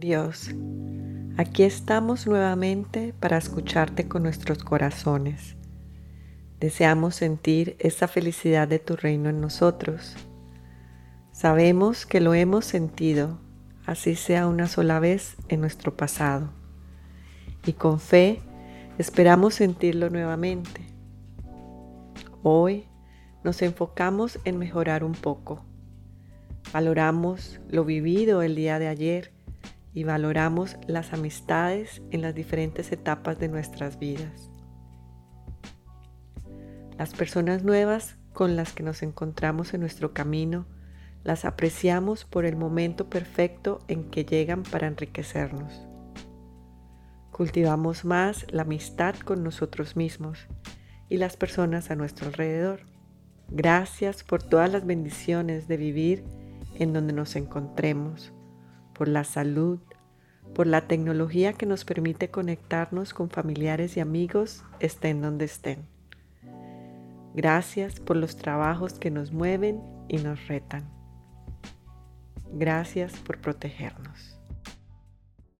Dios, aquí estamos nuevamente para escucharte con nuestros corazones. Deseamos sentir esa felicidad de tu reino en nosotros. Sabemos que lo hemos sentido, así sea una sola vez en nuestro pasado. Y con fe esperamos sentirlo nuevamente. Hoy nos enfocamos en mejorar un poco. Valoramos lo vivido el día de ayer y valoramos las amistades en las diferentes etapas de nuestras vidas. Las personas nuevas con las que nos encontramos en nuestro camino las apreciamos por el momento perfecto en que llegan para enriquecernos. Cultivamos más la amistad con nosotros mismos y las personas a nuestro alrededor. Gracias por todas las bendiciones de vivir en donde nos encontremos por la salud, por la tecnología que nos permite conectarnos con familiares y amigos estén donde estén. Gracias por los trabajos que nos mueven y nos retan. Gracias por protegernos.